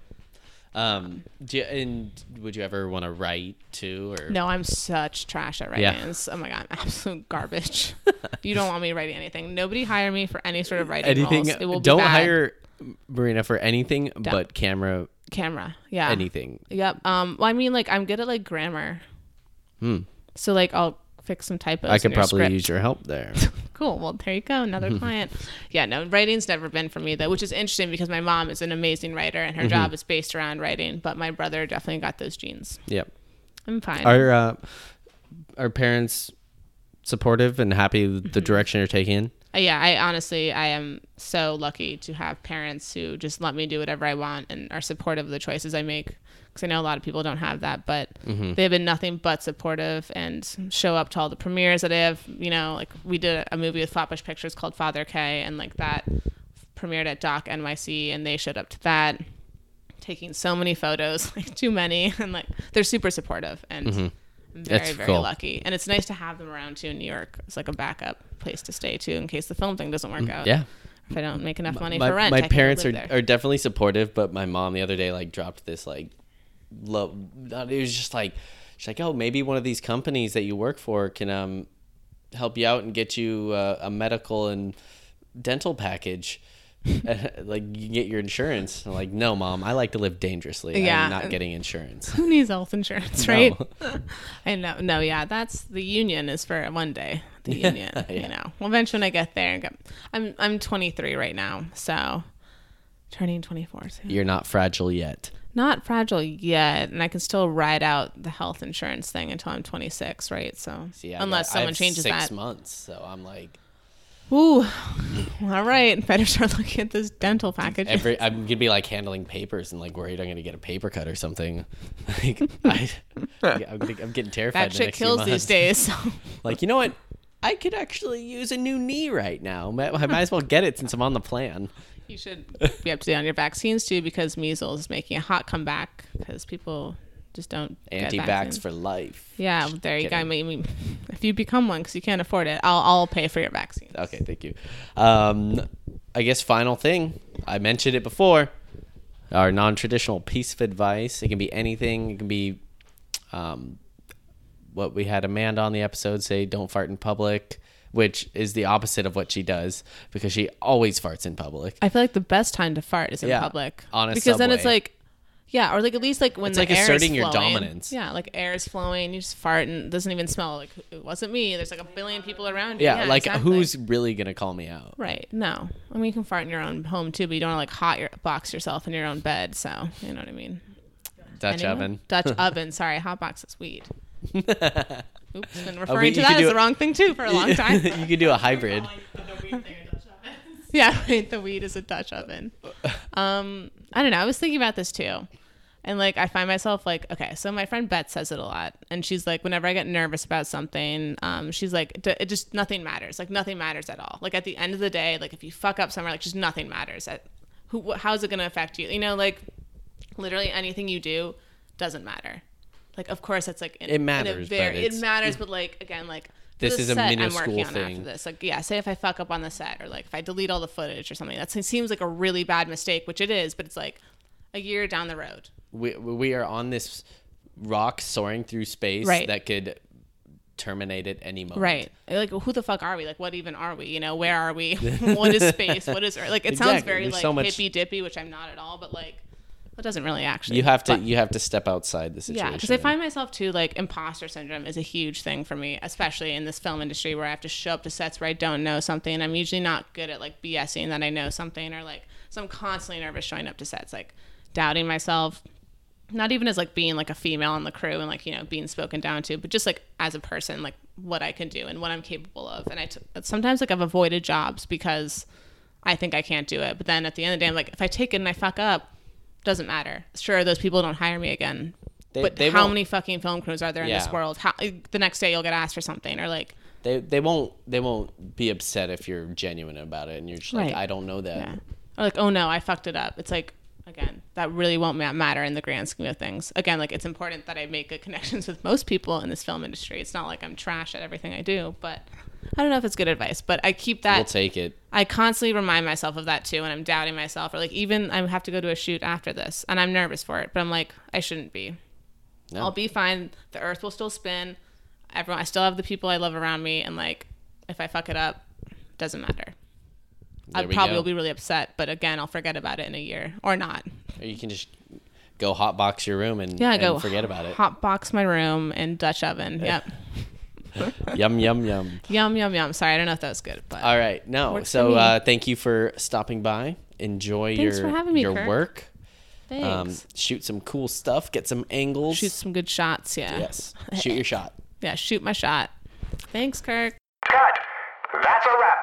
um do you, and would you ever want to write too or No, I'm such trash at writing. Yeah. Oh my god, I'm absolute garbage. you don't want me writing anything. Nobody hire me for any sort of writing anything roles. It will don't hire marina for anything but camera camera. Yeah. anything Yep. Um. Well, I mean, like, I'm good at like grammar. Hmm. So like, I'll fix some typos. i could probably script. use your help there Cool. Well, there you go. Another client. Yeah. No, writing's never been for me though, which is interesting because my mom is an amazing writer and Mm-hmm. her job is based around writing. But my brother definitely got those genes. yep I'm fine. Are uh, are parents supportive and happy with Mm-hmm. the direction you're taking? Yeah. I honestly, I am so lucky to have parents who just let me do whatever I want and are supportive of the choices I make. Because I know a lot of people don't have that, but Mm-hmm. they've been nothing but supportive and show up to all the premieres that I have. You know, like we did a movie with Flatbush Pictures called Father K, and like that premiered at Doc NYC, and they showed up to that, taking so many photos, like too many, and like they're super supportive and. I'm very. That's very cool. lucky, and it's nice to have them around too in New York. It's like a backup place to stay too, in case the film thing doesn't work out. Mm, Yeah. If I don't make enough money my, for rent, my I parents are, there. are definitely supportive, but my mom the other day like dropped this like low. It was just like she's like, oh, maybe one of these companies that you work for can um help you out and get you uh, a medical and dental package. like you get your insurance. I'm like, no, mom, I like to live dangerously. Yeah. I'm not getting insurance. Who needs health insurance, No. right? I know. No, yeah, that's the union is for one day. the union. You know, well, eventually when I get there, get, I'm I'm 23 right now, so turning 24 soon. You're not fragile yet. Not fragile yet, and I can still ride out the health insurance thing until I'm 26, right? So See, unless got- someone changes six that. months, so I'm like Ooh, all right. Better start looking at this dental package. every I'm gonna be like handling papers and like worried I'm gonna get a paper cut or something. like I, I'm, gonna, I'm getting terrified. that shit next few kills these days. So. Like you know what? I could actually use a new knee right now. Might- I might as well get it since I'm on the plan. You should be up to date on your vaccines too, because measles is making a hot comeback because people just don't Anti-vax for life. Yeah, well, there you go. I mean, if you become one because you can't afford it, I'll I'll pay for your vaccine. Okay, thank you. Um, I guess final thing. I mentioned it before. Our non-traditional piece of advice. It can be anything. It can be um, what we had Amanda on the episode say: "Don't fart in public," which is the opposite of what she does because she always farts in public. I feel like the best time to fart is in Yeah, public on a because then it's like. Yeah, or like at least like when It's the like air asserting is your dominance. Yeah, like air is flowing, you just fart and it doesn't even smell like it wasn't me. There's like a billion people around you. Yeah, like exactly. who's really gonna call me out? right? No, I mean you can fart in your own home too, but you don't want to like hot your box yourself in your own bed. So you know what I mean. Dutch Anyone? oven. Dutch oven. Sorry, hot box is weed. Oops, been referring Oh, you to that as do the it- wrong thing too for a long time. you could do a hybrid. yeah, right. The weed is a Dutch oven. Um, I don't know. I was thinking about this too. And like I find myself like, okay, so my friend Beth says it a lot. And she's like, whenever I get nervous about something, um, she's like, "D- it just nothing matters. Like nothing matters at all. Like at the end of the day, like if you fuck up somewhere, like just nothing matters. At who, wh- how's it gonna affect you? You know, like literally anything you do doesn't matter. Like of course it's like in, It matters, but very- it matters, but like again, like for This is a I'm minuscule working on thing. after this. Like yeah, say if I fuck up on the set or like if I delete all the footage or something, that seems like a really bad mistake, which it is, but it's like a year down the road. we we are on this rock soaring through space Right. that could terminate at any moment. Right. Like who the fuck are we? Like what even are we? You know, where are we? what is space? What is Earth? Like it sounds very There's like so much- hippy dippy, which I'm not at all, but like it doesn't really actually. You have to but- you have to step outside the situation. Yeah, because I find myself too like imposter syndrome is a huge thing for me, especially in this film industry where I have to show up to sets where I don't know something. I'm usually not good at like BSing that I know something or like so I'm constantly nervous showing up to sets, like doubting myself. Not even as like being like a female on the crew and like you know being spoken down to, but just like as a person, like what I can do and what I'm capable of. And I t- sometimes like I've avoided jobs because I think I can't do it. But then at the end of the day, I'm like, if I take it and I fuck up, doesn't matter. Sure, those people don't hire me again. They- but they how many fucking film crews are there in Yeah. this world? How the next day you'll get asked for something or like they they won't they won't be upset if you're genuine about it and you're just like I don't know that. yeah. or like oh no, I fucked it up. It's like again, that really won't matter in the grand scheme of things. Again, like it's important that I make good connections with most people in this film industry. It's not like I'm trash at everything I do, but I don't know if it's good advice, but I keep that We'll take it. I constantly remind myself of that too when I'm doubting myself or like even I have to go to a shoot after this and I'm nervous for it, but I'm like I shouldn't be. No. I'll be fine. The earth will still spin. Everyone I still have the people I love around me and like if I fuck it up, doesn't matter. I There probably go. will be really upset, but again, I'll forget about it in a year or not. Or you can just go hotbox your room and, Yeah, and go forget about it. Hot box my room and Dutch oven. Yep. yum yum yum. yum yum yum. Sorry, I don't know if that was good, but All right, no. So uh, thank you for stopping by. Enjoy Thanks your for having me, your Kirk. work. thanks. Um, shoot some cool stuff. Get some angles. shoot some good shots, yeah. yes. Shoot your shot. Yeah, shoot my shot. Thanks, Kirk. Cut. That's a wrap.